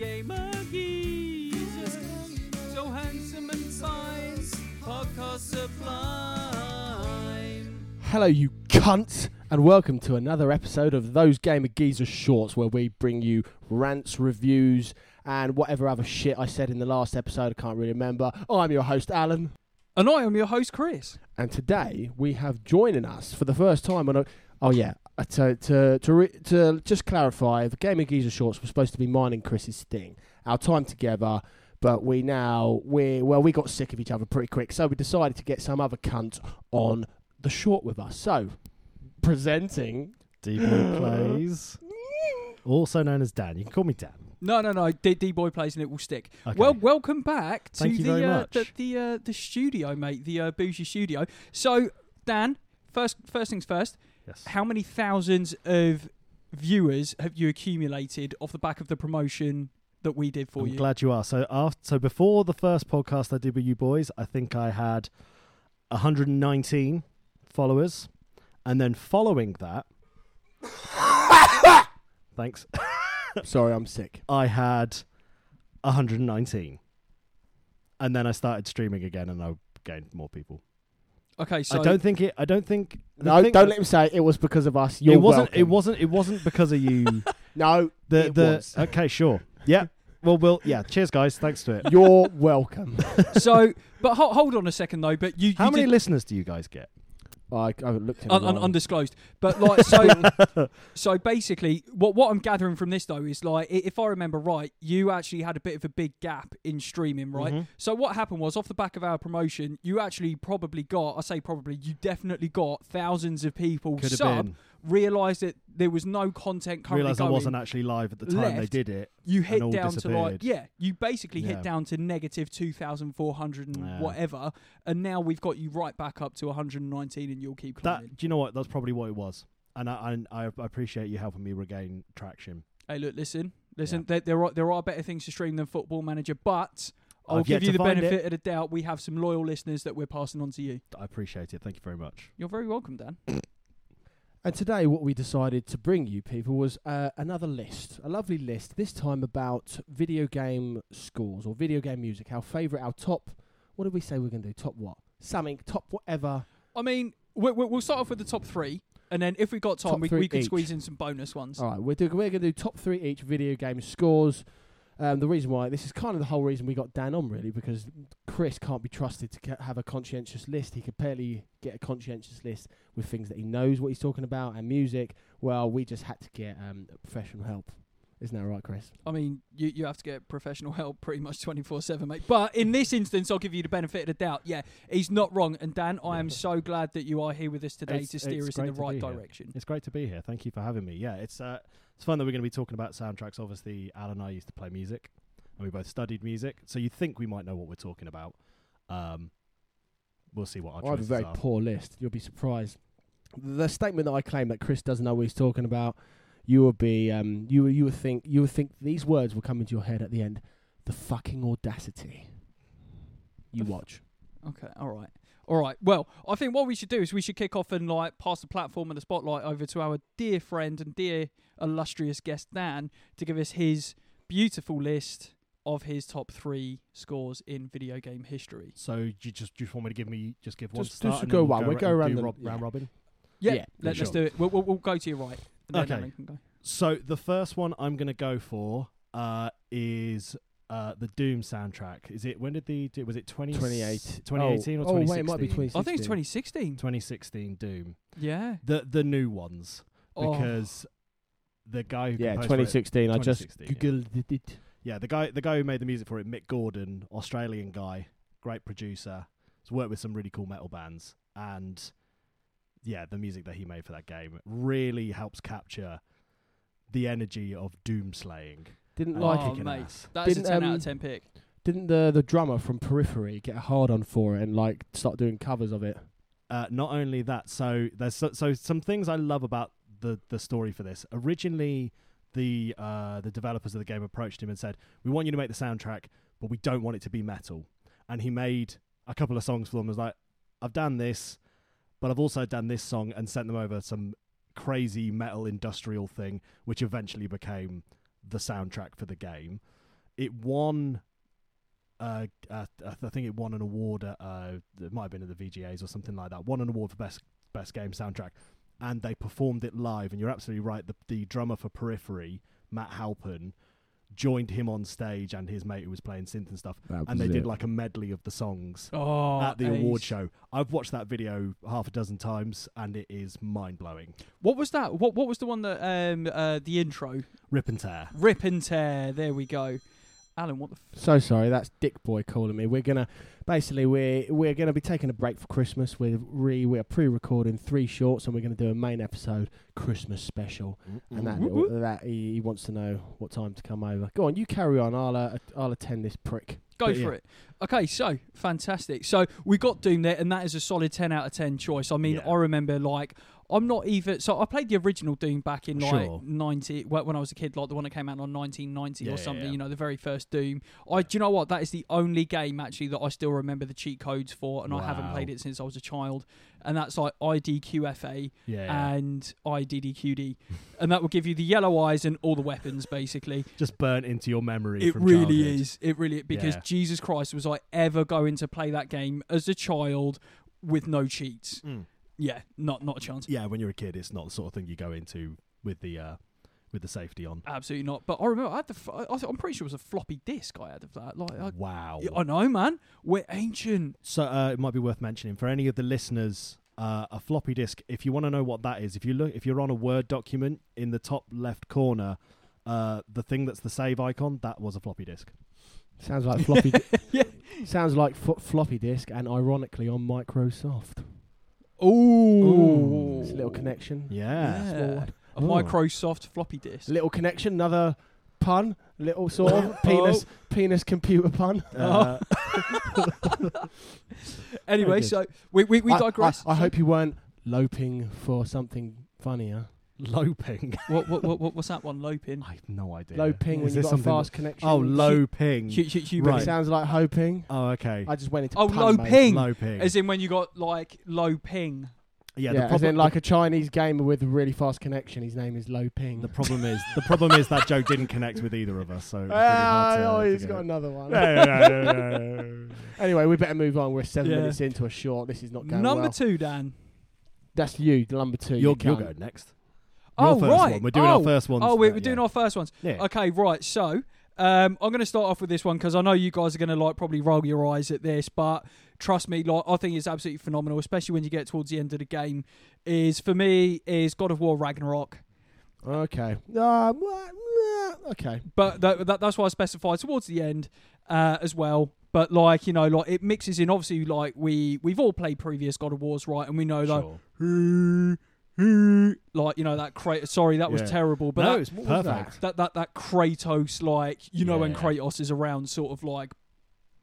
gamer geezers, so handsome and fine, podcast sublime. Hello, you cunt, and welcome to another episode of Those Gamer Geezer Shorts, where we bring you rants, reviews, and whatever other shit I said in the last episode. I can't really remember. Oh, I'm your host, Alan, And I am your host, Chris. and today we have joining us for the first time on a. Oh yeah, to to to, re, to just clarify, the Gamer Geezer Shorts were supposed to be mine and Chris's thing, our time together. But we now we well we got sick of each other pretty quick, so we decided to get some other cunt on the short with us. So presenting D-Boy Plays, also known as Dan. You can call me Dan. No, no, no. D, D boy plays and it will stick. Okay. Well, welcome back to Thank you the, very uh, much. the the uh, the studio, mate. The uh, bougie studio. So, Dan, first first things first. Yes. How many thousands of viewers have you accumulated off the back of the promotion that we did for I'm you? glad you are. So after, so before the first podcast I did with you boys, I think I had 119 followers, and then following that, thanks, Sorry, I'm sick. I had 119, and then I started streaming again, and I gained more people. Okay, so I don't think it. I don't think. No, thing- don't let him say it was because of us. You're it wasn't. welcome. It wasn't. It wasn't because of you. No, The it the was. okay, sure, yeah. Well, we'll yeah. Cheers, guys. Thanks to it. You're welcome. so, but ho- hold on a second though. But you, How you many did, listeners do you guys get? I, I haven't looked at un- un- undisclosed. But like, so, so basically, what what I'm gathering from this though is like, i- if I remember right, you actually had a bit of a big gap in streaming, right? Mhm. So what happened was, off the back of our promotion, you actually probably got, I say probably, you definitely got thousands of people Could have sub, been. realised that there was no content currently Realised I going. wasn't actually live at the time they left. did it. you hit all down to like disappeared. yeah you basically Yeah. hit down to negative 2400 and Yeah. whatever and now we've got you right back up to 119 and you'll keep climbing That do you know what? That's probably what it was. And I I, I appreciate you helping me regain traction. hey look listen listen there, there are there are better things to stream than football manager but I'll I've yet give you to the find benefit it. of the doubt we have some loyal listeners that we're passing on to you I appreciate it. Thank you very much. you're very welcome dan And today, what we decided to bring you people was uh, another list, a lovely list. This time about video game scores or video game music. Our favourite, our top. What did we say we're going to do? Top what? Something. Top whatever. i mean we, we, we'll start off with the top three and then if we got time Top we, we could each. squeeze in some bonus ones All right, we're, do, we're going to do top three each video game scores. Um, the reason why this is kind of the whole reason we got Dan on really because Chris can't be trusted to ca- have a conscientious list. He could barely get a conscientious list with things that he knows what he's talking about and music. Well, we just had to get um, professional help. Isn't that right, Chris? I mean, you, you have to get professional help pretty much 24 7, mate. But in this instance, I'll give you the benefit of the doubt. Yeah, he's not wrong. And Dan, I am so glad that you are here with us today It's- to steer us in the right be here. direction. It's great to be here. Thank you for having me. Yeah, it's uh, it's fun that we're going to be talking about soundtracks. Obviously, Al and I used to play music, and we both studied music, so you think we might know what we're talking about. Um, we'll see what our I have a very are. poor list. You'll be surprised. The statement that I claim that Chris doesn't know what he's talking about, you will be, um, you you would think, you would think these words will come into your head at the end. The fucking audacity. You The f- watch. Okay, all right. All right. Well, I think what we should do is we should kick off and like pass the platform and the spotlight over to our dear friend and dear illustrious guest Dan to give us his beautiful list of his top three scores in video game history. So do you just do you just want me to give me just give one Just- start? just and go one. We'll We'll go, go and around the- rob, yeah. round robin. Yeah, Yeah, let, sure. us do it. We'll, we'll, we'll go to your right. And then Okay. Can go. So the first one I'm going to go for uh, is uh, the Doom soundtrack. Is it when did the was it 20, 28. 2018 oh, or Oh, 2016? wait, it might be 2016. I think it's 2016. 2016 Doom. Yeah. The the new ones Oh. because the guy who Yeah, composed for it- 2016. I just 2016, yeah. googled it. yeah, the guy the guy who made the music for it, Mick Gordon, Australian guy, great producer. Has worked with some really cool metal bands, and yeah, the music that he made for that game really helps capture the energy of doom slaying. Didn't and like Oh, kicking mate. ass. That's a Didn't, 10 out um, of 10 pick. Didn't the the drummer from Periphery get a hard on for it and like start doing covers of it? Uh, not only that, so there's so, so some things I love about the the story for this. Originally, the uh, the developers of the game approached him and said, "We want you to make the soundtrack, but we don't want it to be metal." And he made a couple of songs for them. Was like, "I've done this, but I've also done this song," and sent them over some crazy metal industrial thing, which eventually became the soundtrack for the game. it won. Uh, uh, I think it won an award at uh, it might have been at the VGAs or something like that. Won an award for best best game soundtrack, and they performed it live. And you're absolutely right. The the drummer for Periphery, Matt Halpern, joined him on stage and his mate who was playing synth and stuff, and they was did like a medley of the songs Oh, at the award show. I've watched that video half a dozen times, and it is mind blowing. What was that? What What was the one that um uh the intro? Rip and tear. Rip and tear. There we go. Alan, what the? F- So sorry, that's Dick Boy calling me. We're gonna basically we're we're gonna be taking a break for Christmas. We're re we're pre-recording three shorts, and we're gonna do a main episode Christmas special. And that Whoop, little, that he, he wants to know what time to come over. Go on, you carry on. I'll uh, I'll attend this prick. Go But for yeah. it. Okay, so fantastic. So we got Doom there, and that is a solid ten out of ten choice. I mean, Yeah. I remember like I'm not even. So I played the original Doom back in like Sure. ninety well, when I was a kid, like the one that came out on 1990 Yeah, or something. yeah. You know, the very first Doom. I do you know what? That is the only game actually that I still remember the cheat codes for, and I haven't played it since I was a child. And that's like IDQFA Yeah, and IDDQD, and that will give you the yellow eyes and all the weapons basically. just burnt into your memory. It really childhood. is. It really because Yeah. Jesus Christ was I ever going to play that game as a child with no cheats? Mm. Yeah, not not a chance. Yeah, when you're a kid, it's not the sort of thing you go into with the uh, with the safety on. Absolutely not. But I remember I had the. f- I, I'm pretty sure it was a floppy disk I had of that. Like I, wow. I know, man. We're ancient. So uh, it might be worth mentioning for any of the listeners, uh, a floppy disk. If you want to know what that is, if you look, if you're on a Word document in the top left corner, uh, the thing that's the save icon, that was a floppy disk. Sounds like floppy. Yeah. Sounds like fo- floppy disk, and ironically on Microsoft. Ooh, It's a little connection. Yeah. Small one. A. Microsoft floppy disk. Little connection. Another pun. Little sort of penis penis computer pun. Uh, Anyway, good. so we we, we I- digress. I, I hope you weren't loping for something funnier. Loping. what, what, what, what- what's that one? Loping. I have no idea. Low ping when Is you've this got a something fast that- connection. Oh, low ping. Hu- hu- hu- Right. Sounds like hoping. Oh, okay. I just went into Oh, pun low mode. ping. Low ping. As in when you got like low ping. yeah, Yeah, the as problem, in like a Chinese gamer with a really fast connection. His name is Low Ping. the problem is the problem is that joke didn't connect with either of us. So it was really Ah, hard to, oh, to he's get got it. another one. Yeah, yeah, yeah, yeah, yeah, yeah. anyway, we better move on. We're seven Yeah. minutes into a short. This is not going Number well. two, Dan. That's you, number two. You're, you you're cunt. going next. Your Oh, first right. One. We're doing oh. our first one. Oh, we're, we're doing yeah. our first ones. Yeah. Okay, right. So um, I'm going to start off with this one because I know you guys are going to like probably roll your eyes at this, but trust me, like I think it's absolutely phenomenal, especially when you get towards the end of the game. Is for me is God of War Ragnarok. Okay. Uh, okay. but that, that that's why I specified towards the end uh, as well. But like you know, like it mixes in. Obviously, like we we've all played previous God of Wars, right? And we know like Sure. like you know that Krat- Sorry, that was Yeah. terrible. But no, that, it's what was perfect. that that that Kratos, like you know, when Yeah. Kratos is around, sort of like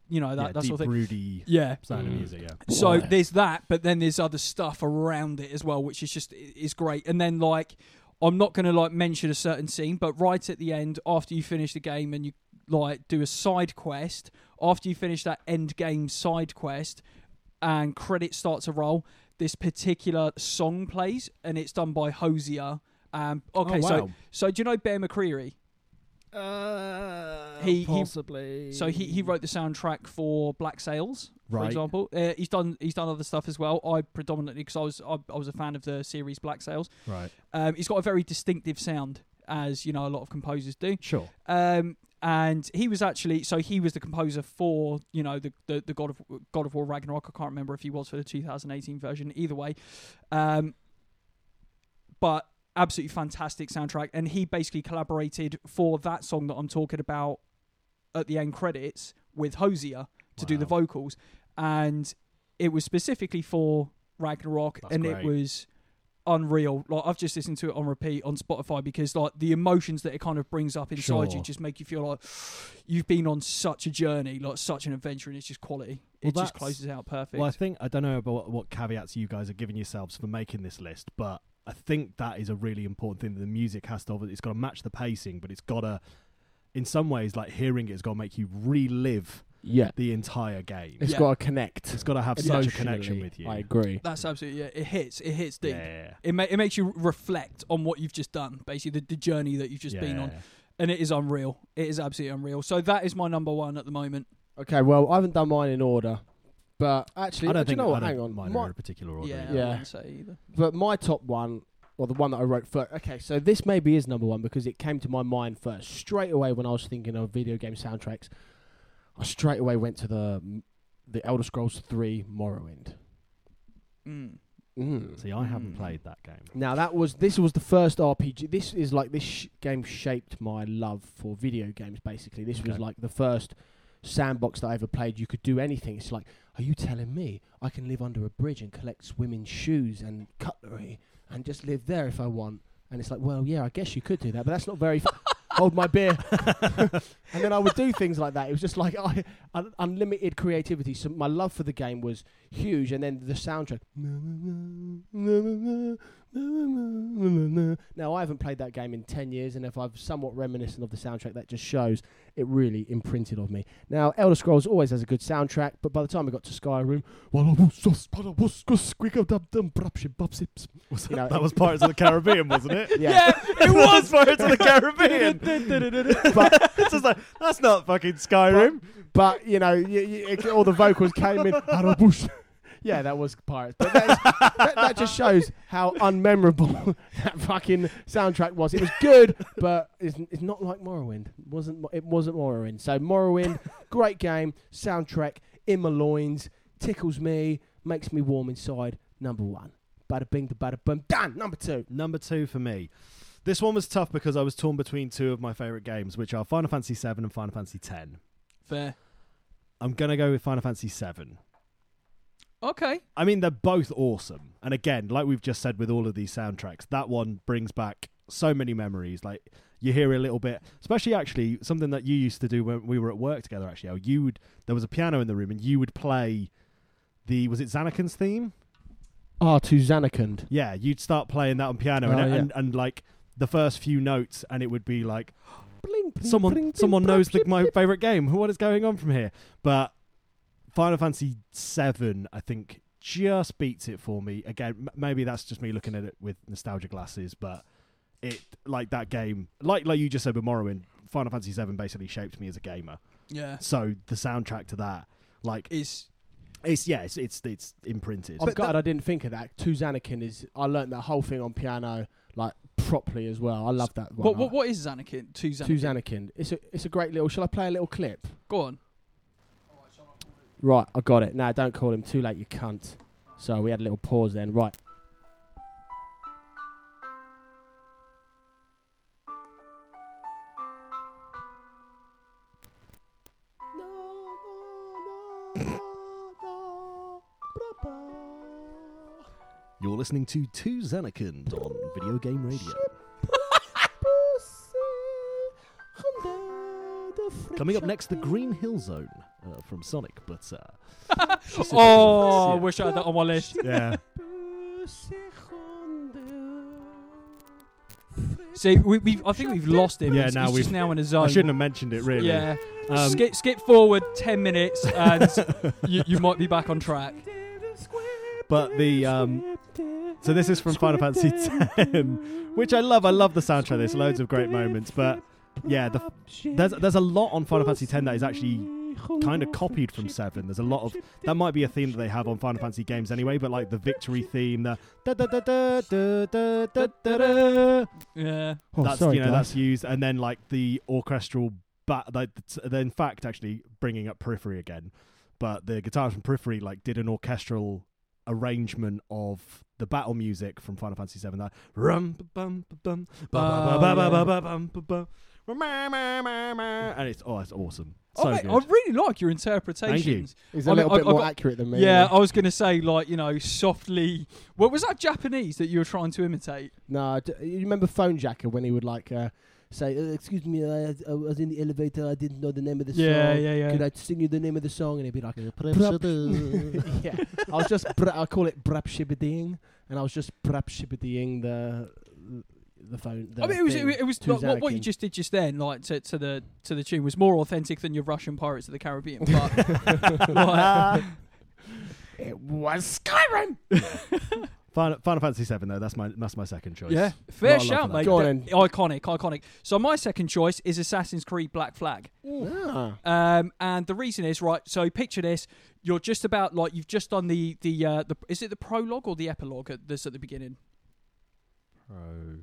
you know that yeah, that deep, sort of thing. broody Yeah. sound of Mm. music. Yeah. So Yeah. there's that, but then there's other stuff around it as well, which is just is great. And then like I'm not gonna like mention a certain scene, but right at the end, after you finish the game and you like do a side quest, after you finish that end game side quest and credits start to roll, this particular song plays and it's done by Hozier. Um okay, oh, so wow. so do you know Bear McCreary? Uh, He- he- possibly. So he, he wrote the soundtrack for Black Sails, for example. Uh, he's done he's done other stuff as well. I predominantly because I was I, I was a fan of the series Black Sails. right. Um, he's got a very distinctive sound, as you know a lot of composers do. Sure. Um, and he was actually so he was the composer for you know the, the the God of God of War Ragnarok. I can't remember if he was for the 2018 version. Either way, um, but absolutely fantastic soundtrack. And he basically collaborated for that song that I'm talking about at the end credits with Hozier to do the vocals, and it was specifically for Ragnarok, That's and great. it was unreal. Like I've just listened to it on repeat on Spotify because like the emotions that it kind of brings up inside you just make you feel like you've been on such a journey, like such an adventure, and it's just quality. Well, it just closes out perfect. Well, I think I don't know about what, what caveats you guys are giving yourselves for making this list, but I think that is a really important thing. That the music has to. It's got to match the pacing, but it's got to, in some ways, like hearing it has got to make you relive Yeah. the entire game. It's Yeah. got to connect. It's got to have such a Emotionally, connection with you. I agree. That's absolutely yeah. It hits. It hits deep. Yeah. It ma- it makes you reflect on what you've just done, basically the, the journey that you've just been on. Yeah. and it is unreal. It is absolutely unreal. So that is my number one at the moment. Okay, well, I haven't done mine in order, but actually, I don't do think you know what? I don't Hang on, mine My- in a particular order. yeah, Yeah. I wouldn't say either. but my top one, or the one that I wrote first. Okay, so this maybe is number one because it came to my mind first straight away when I was thinking of video game soundtracks. I straight away went to the the Elder Scrolls Three Morrowind. Mm. Mm. See, I haven't Mm. played that game. Now that was this was the first RPG. This is like this sh- game shaped my love for video games. Basically, this was like the first sandbox that I ever played. You could do anything. It's like, are you telling me I can live under a bridge and collect women's shoes and cutlery and just live there if I want? And it's like, well, yeah, I guess you could do that, but that's not very. F- Hold my beer, and then I would do things like that. It was just like I, un- unlimited creativity. So my love for the game was huge, and then the soundtrack. Now I haven't played that game in ten years, and if I've somewhat reminiscent of the soundtrack, that just shows it really imprinted on me. Now Elder Scrolls always has a good soundtrack, but by the time I got to Skyrim, You know, that was Pirates of the Caribbean, wasn't it? yeah, it was Pirates of the Caribbean. but it's just like that's not fucking Skyrim. but you know, you, you, all the vocals came in. Yeah, that was Pirates, but that, that just shows how unmemorable that fucking soundtrack was. It was good, but it's, it's not like Morrowind. It wasn't it wasn't Morrowind? So Morrowind, great game, soundtrack in my loins, tickles me, makes me warm inside. Number one, bada bing, bada boom, done. Number two. Number two for me. This one was tough because I was torn between two of my favorite games, which are Final Fantasy VII and Final Fantasy X. Fair. I'm gonna go with Final Fantasy VII. Okay. I mean, they're both awesome. And again, like we've just said with all of these soundtracks, that one brings back so many memories. Like you hear a little bit, especially actually something that you used to do when we were at work together. Actually, how you would there was a piano in the room and you would play the was it Xanakin's theme? R to Zanarkand. Yeah, you'd start playing that on piano Oh, and, yeah. and and like the first few notes, and it would be like Bling, bling, someone bling, someone bling, knows the, bling, my bling. favorite game. What is going on from here? But Final Fantasy VII, I think, just beats it for me. Again, m- maybe that's just me looking at it with nostalgia glasses, but it like that game, like like you just said with Morrowind, Final Fantasy VII basically shaped me as a gamer. Yeah. So the soundtrack to that, like Is it's yeah, it's it's, it's imprinted. I'm glad I didn't think of that. To Zanakin is I learned that whole thing on piano like properly as well. I love that one. what, what what is Xanakin? Two To Xanakin. Zanakin. It's a it's a great little. Shall I play a little clip? Go on. Right, I got it. Now don't call him too late, you cunt. So we had a little pause then. Right. You're listening to Two Xanakins on Video Game Radio. Coming up next, the Green Hill Zone uh, from Sonic, but uh, Oh, I Yeah. wish I had that on my list. yeah, See, we, we I think we've lost him. Yeah, He's- now he's just we've- now in a zone. I shouldn't have mentioned it really. Yeah. Um, skip skip forward ten minutes and you, you might be back on track. But the um, so this is from Final Fantasy X, which I love. I love the soundtrack. There's loads of great moments, but yeah, the, there's there's a lot on Final Fantasy X that is actually kind of copied from Seven. There's a lot of that might be a theme that they have on Final Fantasy games anyway, but like the victory theme, the da da da da da da da da da. Yeah. Oh, that's sorry, you know guys. that's used, and then like the orchestral, but like then in fact actually bringing up Periphery again, but the guitars from Periphery like did an orchestral arrangement of the battle music from Final Fantasy VII. That rum ba bum ba bum ba ba ba ba ba oh, ba bum bum. And it's oh, it's awesome. So oh, mate. I really like your interpretations. Thank He's I a mean, little I- bit I more got- accurate than me. Yeah, I was going to say, like, you know, softly. What was that Japanese that you were trying to imitate? No, d- you remember Fonejacker when he would like uh, say, uh, "Excuse me, I, I was in the elevator. I didn't know the name of the Yeah, song. yeah, yeah. Yeah. Could I sing you the name of the song?" And he'd be like, "Brap- "Yeah." I was just bra- I call it brap shibbiding, and I was just brap shibbiding the the phone. The I mean, it was thing it was to like, what, what you just did just then, like to, to the to the tune, was more authentic than your Russian Pirates of the Caribbean. But like, It was Skyrim. Final, Final Fantasy Seven though. That's my that's my second choice. Yeah, fair Lot of love shout, for that mate. Go on The- Iconic, iconic. So my second choice is Assassin's Creed Black Flag. Ah. Um, and the reason is right. So picture this: you're just about like you've just done the the uh, the is it the prologue or the epilogue at this at the beginning? Pro No,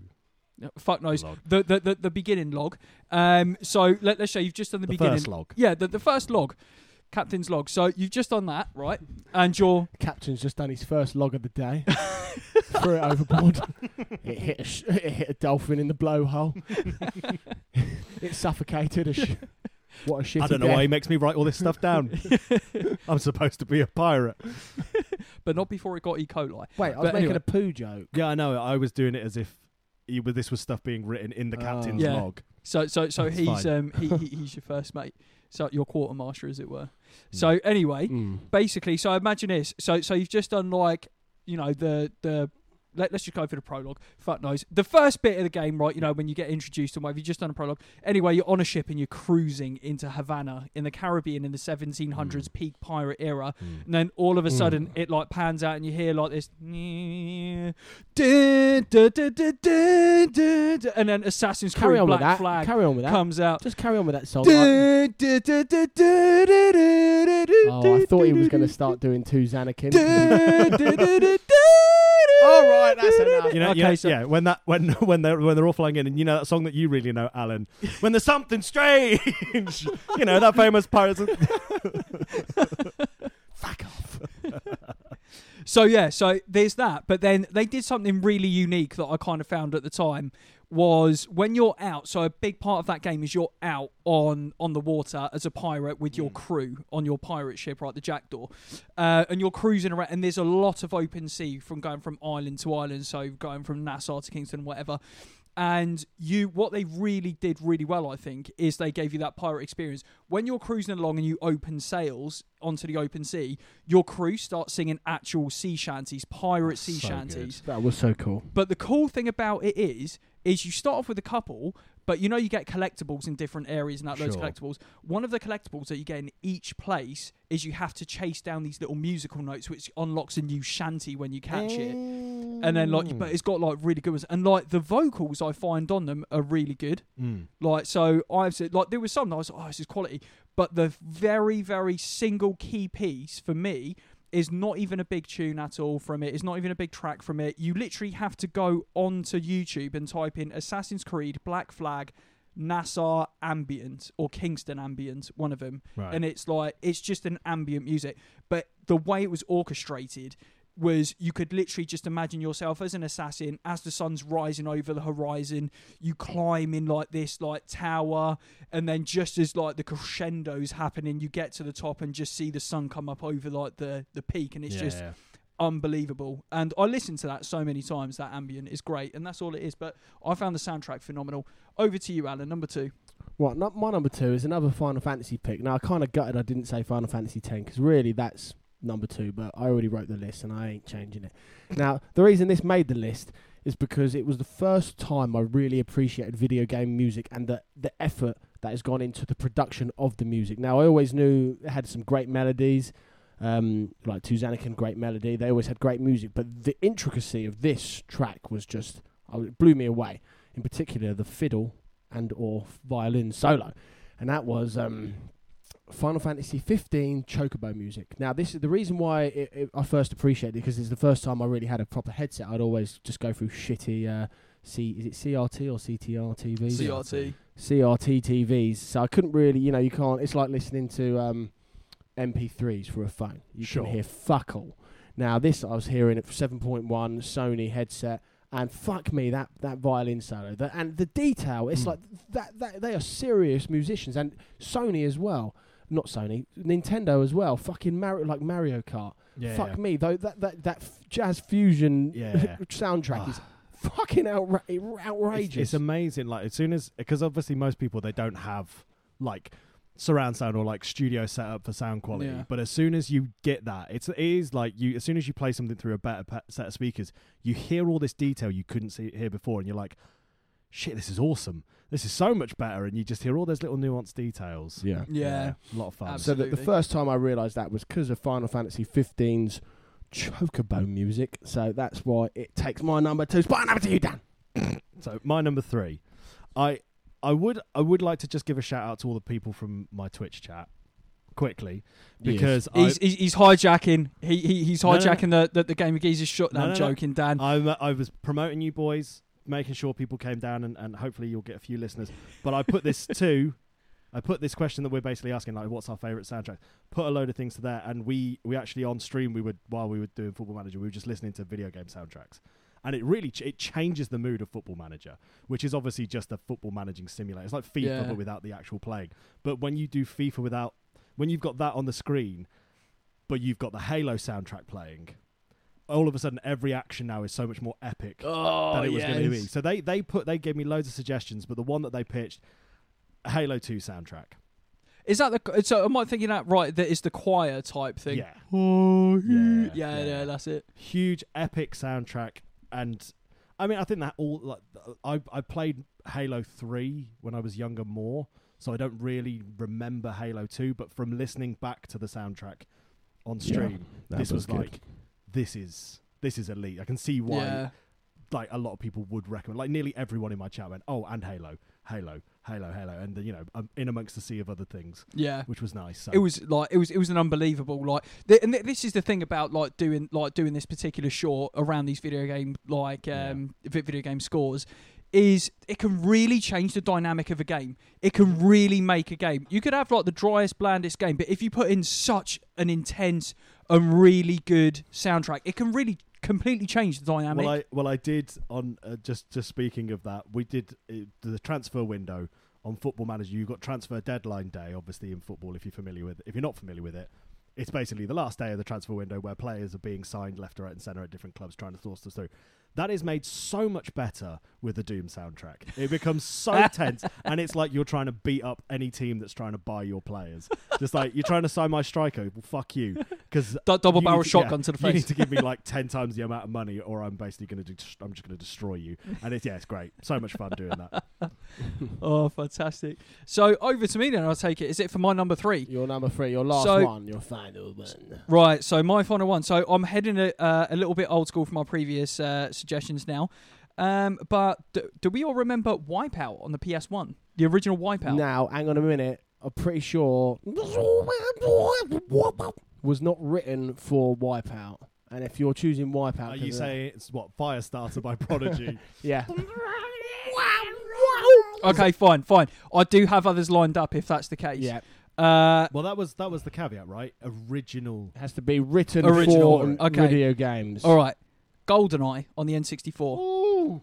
fuck knows. log. The, the the the beginning log. Um, so let, let's say you've just done the, The beginning. first log. Yeah, the the first log, captain's log. So you've just done that, right? And you're Captain's just done his first log of the day. Threw it overboard. it hit a sh- it hit a dolphin in the blowhole. it suffocated. A sh- what a shit! I don't know death. why he makes me write all this stuff down. I'm supposed to be a pirate. but not before it got E. coli. Wait, I was But making anyway. a poo joke. Yeah, I know. I was doing it as if he, well, this was stuff being written in the Oh. captain's Yeah. log. So so so That's he's fine. um he, he he's your first mate. So your quartermaster, as it were. So anyway, Mm. basically, so imagine this. So so you've just done like you know the the. Let, let's just go for the prologue. Fuck knows. The first bit of the game, right? You know, when you get introduced and whatever, you've just done a prologue. Anyway, you're on a ship and you're cruising into Havana in the Caribbean in the 1700s Mm. peak pirate era. Mm. And then all of a Mm. sudden, it like pans out and you hear like this. And then Assassin's Carry Creed on Black with that. Flag Carry on with that. comes out. Just carry on with that song. Oh, I thought he was going to start doing two Xanakin. All right, that's enough. You know, Okay, yeah, so- yeah. When that when when they're when they're all flying in, and you know that song that you really know, Alan. When there's something strange, you know that famous pirates. Fuck off. So yeah, so there's that. But then they did something really unique that I kind of found at the time was when you're out. So a big part of that game is you're out on on the water as a pirate with your crew on your pirate ship, right, the Jackdaw, uh, and you're cruising around. And there's a lot of open sea from going from island to island. So going from Nassau to Kingston, whatever. And you, what they really did really well, I think, is they gave you that pirate experience. When you're cruising along and you open sails onto the open sea, your crew start singing actual sea shanties, pirate sea So shanties. That was so cool. But the cool thing about it is, is you start off with a couple, but you know you get collectibles in different areas and that those collectibles. One of the collectibles that you get in each place is you have to chase down these little musical notes, which unlocks a new shanty when you catch it. Eh. And then like, but it's got like really good ones, and like the vocals I find on them are really good. Mm. Like so, I've said like there was some that I was like, oh, this is quality, but the very very single key piece for me is not even a big tune at all from it. It's not even a big track from it. You literally have to go onto YouTube and type in Assassin's Creed Black Flag. Nassau ambient or Kingston ambient, one of them, Right. and it's like it's just an ambient music. But the way it was orchestrated was you could literally just imagine yourself as an assassin as the sun's rising over the horizon you climb in like this like tower and then just as like the crescendo's happening you get to the top and just see the sun come up over like the the peak and it's yeah, just yeah. unbelievable and i listened to that so many times that ambient is great and that's all it is but i found the soundtrack phenomenal over to you alan number two Right, not my number two is another Final Fantasy pick. Now I kind of gutted I didn't say Final Fantasy ten because really that's number two, but I already wrote the list and I ain't changing it. now the reason this made the list is because it was the first time I really appreciated video game music and the the effort that has gone into the production of the music. Now I always knew it had some great melodies. Um, like Tuzanican, great melody. They always had great music, but the intricacy of this track was just it blew me away. In particular, the fiddle and or violin solo, and that was um, Final Fantasy 15 Chocobo music. Now, this is the reason why it, it, I first appreciated it because it's the first time I really had a proper headset. I'd always just go through shitty. Uh, C is it CRT or CTR TVs? crt CRT TVs. So I couldn't really, you know, you can't. It's like listening to um, MP3s for a phone. You Sure. can hear fuck all. Now this I was hearing it 7.1 Sony headset, and fuck me that that violin solo, the, and the detail. It's Mm. like that, that. They are serious musicians, and Sony as well. Not Sony, Nintendo as well. Fucking Mario, like Mario Kart. Yeah, fuck yeah. me though. That that that f- jazz fusion Yeah. soundtrack is fucking outra- It's- outrageous. It's, amazing. Like as soon as because obviously most people they don't have like surround sound or like studio setup for sound quality. Yeah. But as soon as you get that, it's it is like you as soon as you play something through a better set of speakers, you hear all this detail you couldn't see hear before, and you're like, shit, this is awesome. This is so much better, and you just hear all those little nuanced details. yeah. Yeah. a lot of fun. Abs- So that the first time I realised that was because of Final Fantasy 15's chocobo music. So that's why it takes my number two spot. Number two, Dan. So my number three, I I would I would like to just give a shout out to all the people from my Twitch chat quickly because I, He's, he's he's hijacking. He, he he's No, no, no. hijacking the, the the Gamer Geezers shot. No, No, I'm no, no. joking, Dan. I'm, uh, I was promoting you boys, making sure people came down, and, and hopefully you'll get a few listeners. But I put this too. I put this question that we're basically asking, like, what's our favorite soundtrack? Put a load of things to there, and we we actually on stream we would while we were doing Football Manager, we were just listening to video game soundtracks, and it really ch- it changes the mood of Football Manager, which is obviously just a football managing simulator. It's like FIFA Yeah. but without the actual playing. But when you do FIFA without, when you've got that on the screen, but you've got the Halo soundtrack playing, all of a sudden every action now is so much more epic oh, than it was yes. going to be. So they they put they gave me loads of suggestions, but the one that they pitched, Halo Two soundtrack. Is that the? So am I thinking that right? That is the choir type thing. Yeah, Oh, Yeah, yeah, yeah, yeah, yeah. that's it. huge epic soundtrack, and I mean I think that all like I I played Halo Three when I was younger more, so I don't really remember Halo Two, but from listening back to the soundtrack on stream, That this was good. like this is this is elite. I can see why Yeah, like a lot of people would recommend. Like nearly everyone in my chat went, "Oh, and Halo, Halo, Halo, Halo," and you know, um, in amongst the sea of other things, yeah. which was nice. So. It was like it was it was an unbelievable like th- and th- this is the thing about like doing like doing this particular short around these video game like um vi- video game scores is it can really change the dynamic of a game. It can really make a game. You could have like the driest, blandest game, but if you put in such an intense and really good soundtrack, it can really completely change the dynamic. well, I well I did on uh, just just speaking of that, we did uh, the transfer window on Football Manager. You've got transfer deadline day, obviously in football. If you're familiar with, it. if you're not familiar with it. It's basically the last day of the transfer window where players are being signed left, right, and centre at different clubs trying to source this through. That is made so much better with the Doom soundtrack. It becomes so tense, and it's like you're trying to beat up any team that's trying to buy your players. Just like you're trying to sign my striker, well, fuck you, because double you barrel need to- shotgun yeah, to the face. You need to give me like ten times the amount of money, or I'm basically going to. Do, I'm just going to destroy you. And it's yeah, it's great. So much fun doing that. oh, fantastic! So over to me then. I'll take it. Is it for my number three? Your number three, your last So- one, your final one. Right, so my final one. So I'm heading a, uh, a little bit old school from my previous uh, suggestions now. Um, but do, do we all remember Wipeout on the PS1? The original Wipeout? Now, hang on a minute. I'm pretty sure was not written for Wipeout. And if you're choosing Wipeout, Are 'cause you say that- it's what Firestarter by Prodigy? yeah? Okay, fine, fine. I do have others lined up if that's the case. Yeah, Uh, well, that was that was the caveat, right? Original. it has to be written Original, for okay. video games. all right. GoldenEye on the N64.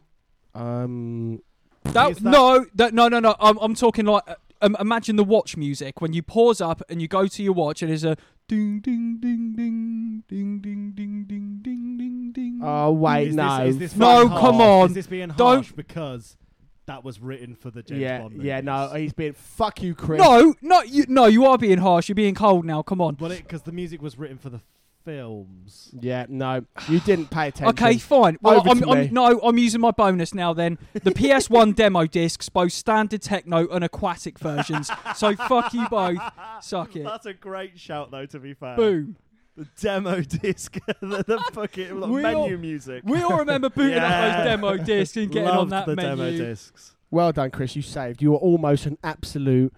Um, That, Is that- no, that, no, no, no. I'm, I'm talking like uh, um, imagine the watch music when you pause up and you go to your watch and there's a ding ding ding ding ding ding ding ding ding ding ding. oh wait, Is no, This, is this No, being come on. Is this being Don't- harsh because that was written for the James yeah, Bond? yeah, no, movies? he's fuck you, Chris. no, no, you, no, you are being harsh. You're being cold now. Come on. Well, because the music was written for the films. Yeah, no, you didn't pay attention. Okay, fine. Well, Over I'm, to I'm, me. no, I'm using my bonus now. Then the PS1 demo discs, both standard techno and aquatic versions. so fuck you both. Suck it. That's a great shout, though. To be fair, Boom. the demo disc, the, the fucking like, We all- menu music. We all remember booting up Yeah. those demo discs and getting on Loved that the menu. demo discs. Well done, Chris. You saved. You were almost an absolute,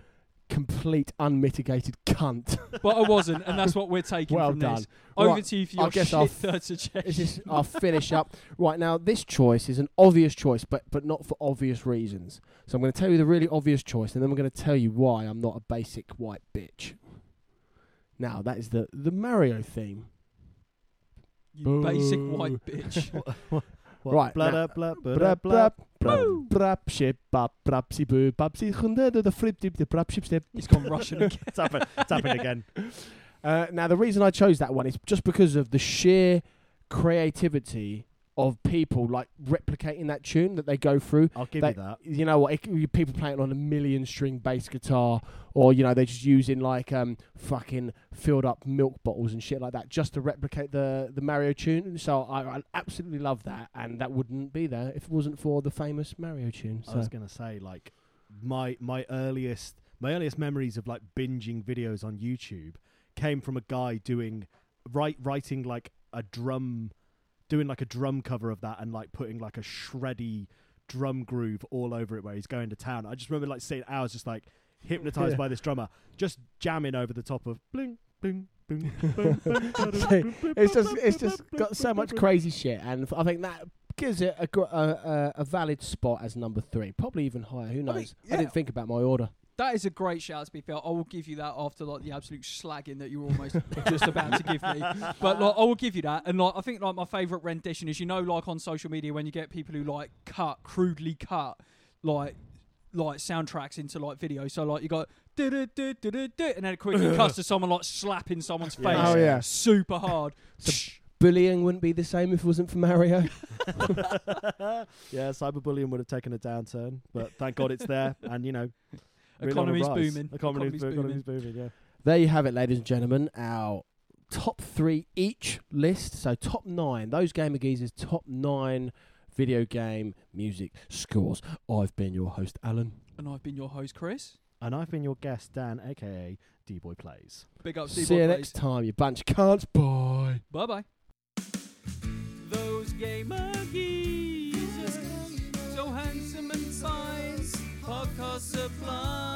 complete, unmitigated cunt. But I wasn't, and that's what we're taking Well from done. this. Over Right, to you for I your guess shit I'll third This suggestion. is I'll finish up right now. This choice is an obvious choice, but but not for obvious reasons. So I'm going to tell you the really obvious choice, and then I'm going to tell you why I'm not a basic white bitch. Now that is the the Mario theme. You basic white bitch. Right, Blah, now- blah, blah, Brap, blah, brap, brap, brap, ship, bap, boo, bap, si, hunde, de, de, flip, dip, brap, ship, step. He's gone Russian again. It's happened. It's happened again. Uh, now, the reason I chose that one is just because of the sheer creativity of people like replicating that tune that they go through. I'll give They- you that. You know what? It, people playing on a million string bass guitar, or you know they're just using like um fucking filled up milk bottles and shit like that just to replicate the the Mario tune. So I, I absolutely love that, and that wouldn't be there if it wasn't for the famous Mario tune. So. I was gonna say like my my earliest my earliest memories of like binging videos on YouTube came from a guy doing write writing like a drum, doing like a drum cover of that and like putting like a shreddy drum groove all over it where he's going to town. I just remember like seeing hours just like hypnotized Yeah. by this drummer, just jamming over the top of bling bling bling. it's just it's just got so much crazy shit, and I think that gives it a, gr- a, a, a valid spot as number three, probably even higher. Who knows? I, mean, yeah. didn't think about my order. That is a great shout. To be fair, I will give you that after like the absolute slagging that you were almost just about to give me. But like, I will give you that. And like, I think like my favourite rendition is you know like on social media when you get people who like cut crudely cut like like soundtracks into like videos. So like you got du du du du du du, and then it quickly cuts to someone like slapping someone's face Yeah. Oh yeah, super hard. bullying wouldn't be the same if it wasn't for Mario. yeah, cyberbullying would have taken a downturn, but thank God it's there, and you know, Economy's booming. Economy's, Economy's booming. economy's booming. Yeah. There you have it, ladies and gentlemen. Our top three each list. So top nine. Those Gamer Geezers top nine video game music scores. I've been your host, Alan. And I've been your host, Chris. And I've been your guest, Dan, aka D Boy Plays. Big up, See you next time, you bunch of cunts. Bye. Bye bye. Those gamer so handsome and fine, podcast supply.